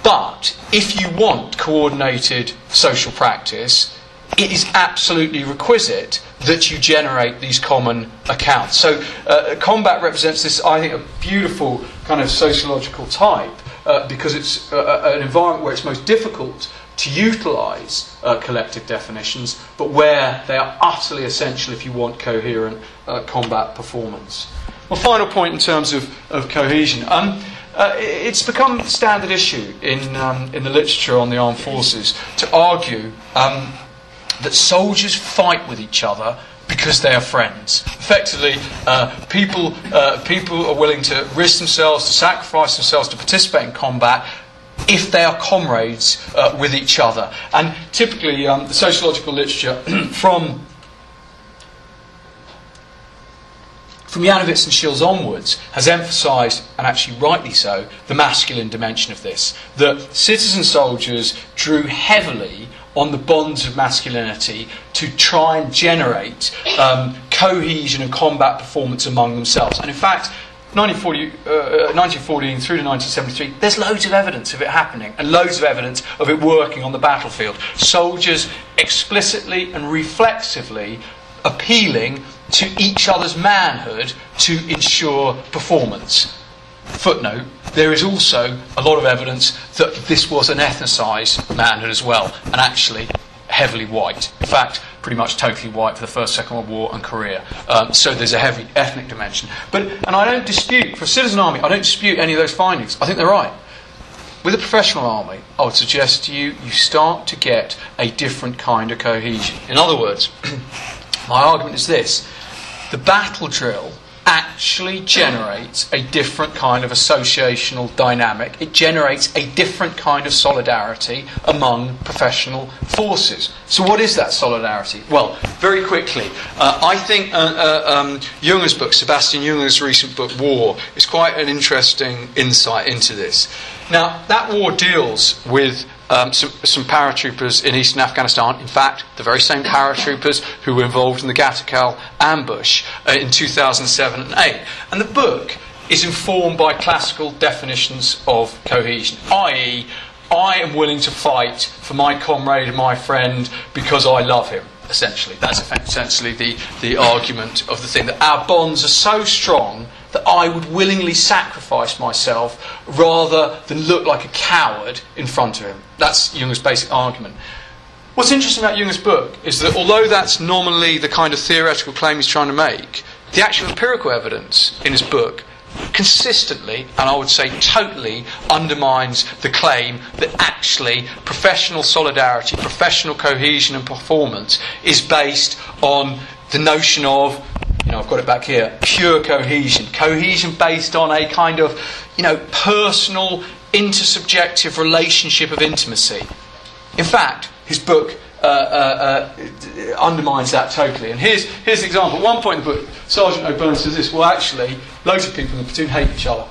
But if you want coordinated social practice, it is absolutely requisite that you generate these common accounts. So, uh, combat represents this, I think, a beautiful kind of sociological type uh, because it's uh, uh an environment where it's most difficult to utilize uh, collective definitions, but where they are utterly essential if you want coherent uh, combat performance. Well, final point in terms of, of cohesion. Um, it's become a standard issue in, um, in the literature on the armed forces to argue um, that soldiers fight with each other because they are friends. Effectively, uh, people, uh, people are willing to risk themselves, to sacrifice themselves, to participate in combat if they are comrades uh, with each other. And typically, um, the sociological literature from from Janowitz and Shils onwards, has emphasised, and actually rightly so, the masculine dimension of this. That citizen soldiers drew heavily on the bonds of masculinity to try and generate um, cohesion and combat performance among themselves. And in fact, 1940, uh, 1914 through to 1973, there's loads of evidence of it happening and loads of evidence of it working on the battlefield. Soldiers explicitly and reflexively appealing to each other's manhood to ensure performance. Footnote, there is also a lot of evidence that this was an ethnicised manhood as well, and actually heavily white. In fact, pretty much totally white for the First, Second World War and Korea. Um, so there's a heavy ethnic dimension. But, and I don't dispute, for a citizen army, I don't dispute any of those findings. I think they're right. With a professional army, I would suggest to you, you start to get a different kind of cohesion. In other words, my argument is this the battle drill actually generates a different kind of associational dynamic. It generates a different kind of solidarity among professional forces. So, what is that solidarity? Well, very quickly, uh, I think uh, uh, um, Junger's book, Sebastian Junger's recent book, War, is quite an interesting insight into this. Now, that war deals with um, some, some, paratroopers in eastern Afghanistan. In fact, the very same paratroopers who were involved in the Gatigal ambush uh, in 2007 and 8. And the book is informed by classical definitions of cohesion, i.e., I am willing to fight for my comrade and my friend because I love him. Essentially, that's essentially the, the argument of the thing that our bonds are so strong that I would willingly sacrifice myself rather than look like a coward in front of him. That's Jung's basic argument. What's interesting about Jung's book is that although that's nominally the kind of theoretical claim he's trying to make, the actual empirical evidence in his book consistently, and I would say totally, undermines the claim that actually professional solidarity, professional cohesion and performance is based on the notion of you know, I've got it back here, pure cohesion. Cohesion based on a kind of, you know, personal, intersubjective relationship of intimacy. In fact, his book uh, uh, uh, undermines that totally. And here's, here's an example. At one point in the book, Sergeant O'Byrne says this well, actually, loads of people in the platoon hate each other.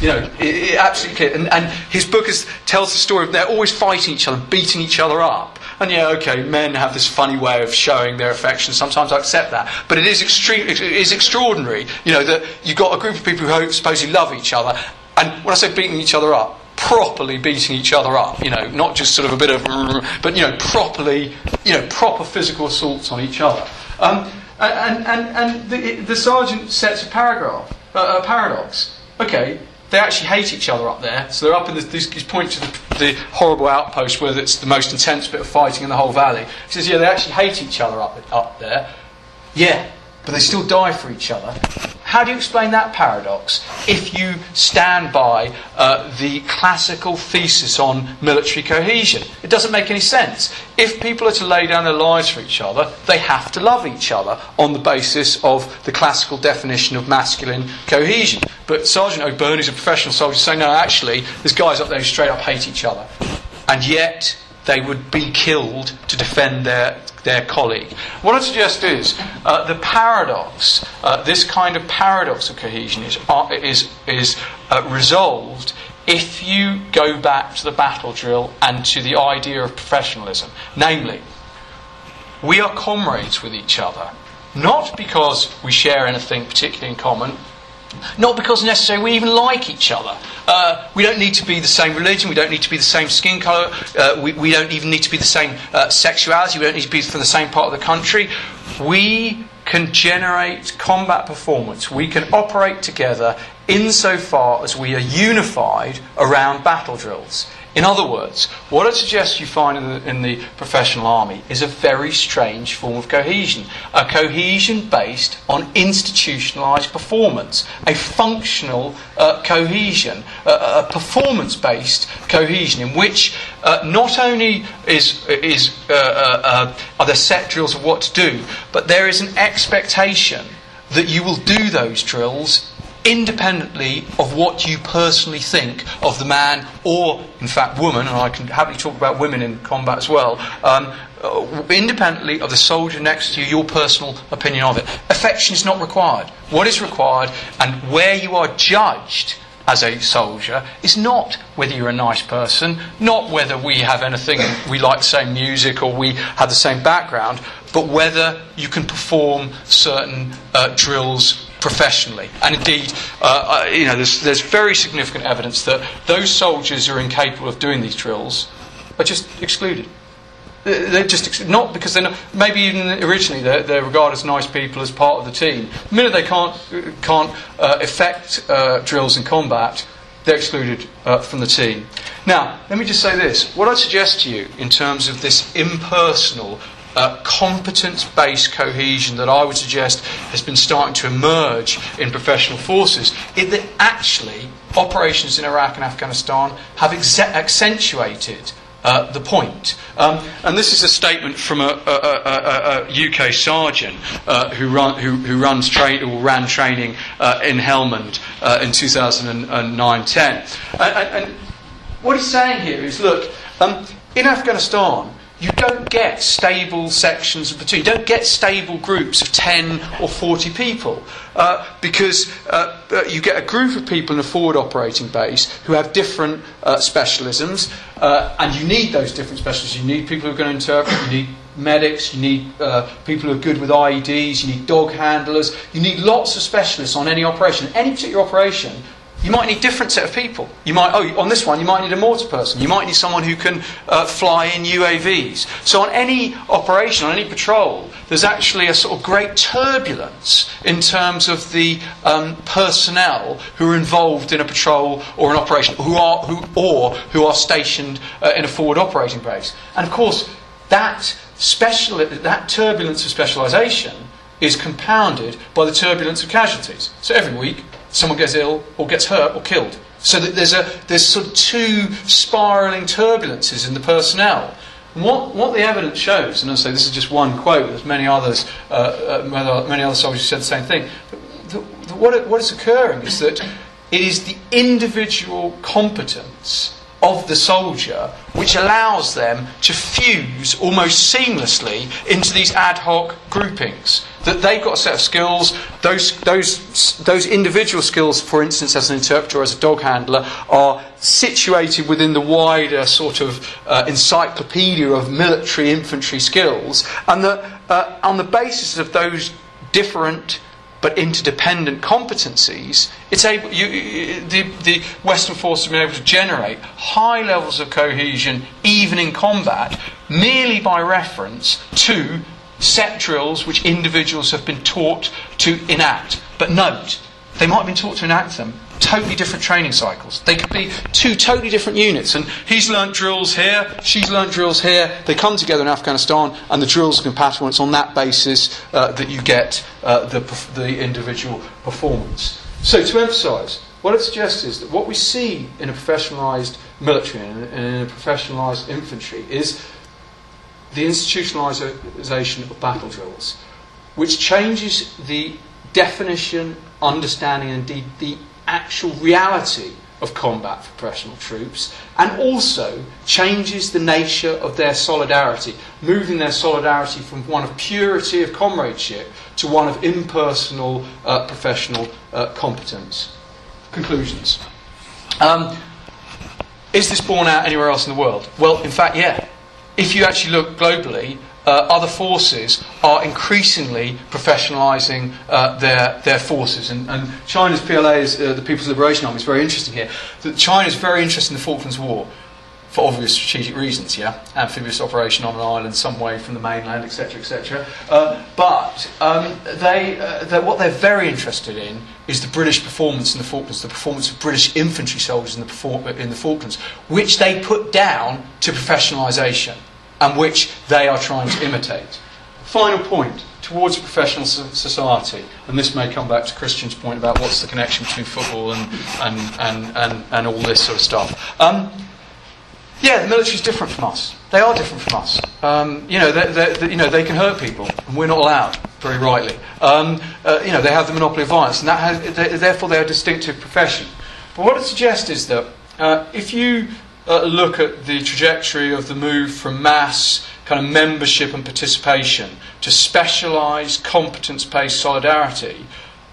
You know, it, it absolutely. And, and his book is, tells the story of they're always fighting each other, beating each other up. And yeah, okay, men have this funny way of showing their affection. Sometimes I accept that. But it is, extreme, it is extraordinary, you know, that you've got a group of people who supposedly love each other. And when I say beating each other up, properly beating each other up, you know, not just sort of a bit of, but, you know, properly, you know, proper physical assaults on each other. Um, and and, and the, the sergeant sets a paragraph, uh, a paradox. Okay, they actually hate each other up there. So they're up in this, he's pointing to the, the, horrible outpost where it's the most intense bit of fighting in the whole valley. He says, yeah, they actually hate each other up, up there. Yeah, but they still die for each other. How do you explain that paradox if you stand by uh, the classical thesis on military cohesion? It doesn't make any sense. If people are to lay down their lives for each other, they have to love each other on the basis of the classical definition of masculine cohesion. But Sergeant O'Byrne, who's a professional soldier, saying, no, actually, there's guys up there who straight up hate each other. And yet, they would be killed to defend their, their colleague. What I suggest is uh, the paradox, uh, this kind of paradox of cohesion is, uh, is, is uh, resolved if you go back to the battle drill and to the idea of professionalism. Namely, we are comrades with each other, not because we share anything particularly in common, not because necessarily we even like each other. Uh, we don't need to be the same religion. We don't need to be the same skin colour. Uh, we, we, don't even need to be the same uh, sexuality. We don't need to be from the same part of the country. We can generate combat performance. We can operate together insofar as we are unified around battle drills. In other words, what I suggest you find in the, in the, professional army is a very strange form of cohesion. A cohesion based on institutionalised performance, a functional uh, cohesion, uh, a performance based cohesion in which uh, not only is, is, uh, uh, uh, are there set drills of what to do, but there is an expectation that you will do those drills independently of what you personally think of the man or, in fact, woman, and I can happily talk about women in combat as well, um, uh, independently of the soldier next to you, your personal opinion of it. Affection is not required. What is required and where you are judged as a soldier is not whether you're a nice person, not whether we have anything, we like the same music or we have the same background, but whether you can perform certain uh, drills professionally. And indeed, uh, uh, you know, there's, there's very significant evidence that those soldiers who are incapable of doing these drills are just excluded. They're just not because they're not, maybe even originally they're, they're, regarded as nice people as part of the team. The minute they can't can't uh, effect uh, drills in combat, they're excluded uh, from the team. Now, let me just say this: what I suggest to you in terms of this impersonal uh, competence based cohesion that I would suggest has been starting to emerge in professional forces is that actually operations in Iraq and Afghanistan have accentuated uh, the point. Um, and this is a statement from a, a, a, a UK sergeant uh, who, run, who, who, runs or ran training uh, in Helmand uh, in 2009 10. And, and, what he's saying here is look, um, in Afghanistan, you don't get stable sections of. You don't get stable groups of 10 or 40 people uh, because uh, uh, you get a group of people in a forward operating base who have different uh, specialisms, uh, and you need those different specialists. You need people who are going to interpret, you need medics, you need uh, people who are good with IEDs, you need dog handlers, you need lots of specialists on any operation. Any particular operation you might need different set of people. You might, oh, on this one, you might need a mortar person. You might need someone who can uh, fly in UAVs. So, on any operation, on any patrol, there's actually a sort of great turbulence in terms of the um, personnel who are involved in a patrol or an operation, who are, who, or who are stationed uh, in a forward operating base. And of course, that, special, that turbulence of specialisation is compounded by the turbulence of casualties. So, every week, someone gets ill or gets hurt or killed. So that there's, a, there's sort of two spiralling turbulences in the personnel. What, what the evidence shows, and I say this is just one quote, there's many others, uh, uh, many other soldiers said the same thing, the, the, what, what is occurring is that it is the individual competence of the soldier, which allows them to fuse almost seamlessly into these ad hoc groupings. That they've got a set of skills, those, those, those individual skills, for instance, as an interpreter or as a dog handler, are situated within the wider sort of uh, encyclopedia of military infantry skills, and that uh, on the basis of those different but interdependent competencies, it's able, you, the, the Western forces have been able to generate high levels of cohesion, even in combat, merely by reference to set drills which individuals have been taught to enact. But note, they might have been taught to enact them totally different training cycles. They could be two totally different units, and he's learnt drills here, she's learnt drills here. They come together in Afghanistan, and the drills are compatible. It's on that basis uh, that you get uh, the, the individual performance. So, to emphasise, what it suggests is that what we see in a professionalised military and in a professionalised infantry is the institutionalisation of battle drills, which changes the definition, understanding, and indeed the actual reality of combat for professional troops and also changes the nature of their solidarity, moving their solidarity from one of purity of comradeship to one of impersonal uh, professional uh, competence. Conclusions. Um, is this borne out anywhere else in the world? Well, in fact, yeah. If you actually look globally, uh, other forces are increasingly professionalising uh, their, their forces. And, and China's PLA, is, uh, the People's Liberation Army, is very interesting here. That China is very interested in the Falklands War for obvious strategic reasons, yeah? Amphibious operation on an island some way from the mainland, etc., etc. Uh, but um, they, uh, what they're very interested in is the British performance in the Falklands, the performance of British infantry soldiers in the, in the Falklands, which they put down to professionalisation and which they are trying to imitate. Final point towards a professional society, and this may come back to Christian's point about what's the connection between football and, and, and, and, and all this sort of stuff. Um, yeah, the military is different from us. They are different from us. Um, you, know, they, they, you know, they can hurt people, and we're not allowed, very rightly. Um, uh, you know, they have the monopoly of violence, and that has, they, therefore they're a distinctive profession. But what it suggests is that uh, if you uh, look at the trajectory of the move from mass kind of membership and participation to specialised, competence based solidarity,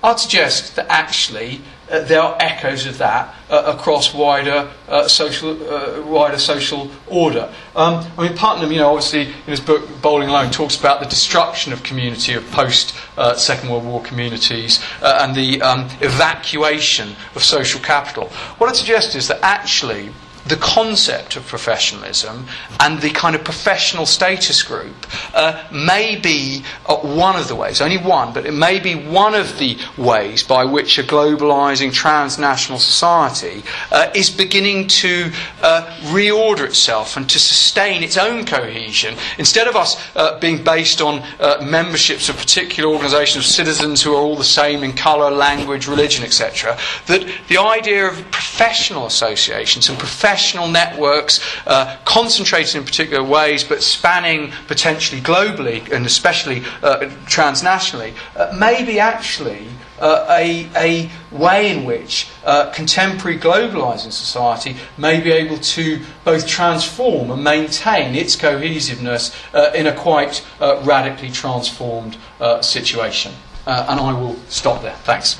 I'd suggest that actually uh, there are echoes of that uh, across wider uh, social, uh, wider social order. Um, I mean, Putnam, you know, obviously in his book Bowling Alone, talks about the destruction of community of post uh, Second World War communities uh, and the um, evacuation of social capital. What I'd suggest is that actually the concept of professionalism and the kind of professional status group uh, may be uh, one of the ways, only one, but it may be one of the ways by which a globalizing transnational society uh, is beginning to uh, reorder itself and to sustain its own cohesion. Instead of us uh, being based on uh, memberships of particular organizations of citizens who are all the same in color, language, religion, etc., that the idea of professional associations and professional professional networks uh, concentrated in particular ways but spanning potentially globally and especially uh, transnationally uh, may be actually uh, a, a way in which uh, contemporary globalizing society may be able to both transform and maintain its cohesiveness uh, in a quite radically transformed situation. and I will stop there. Thanks.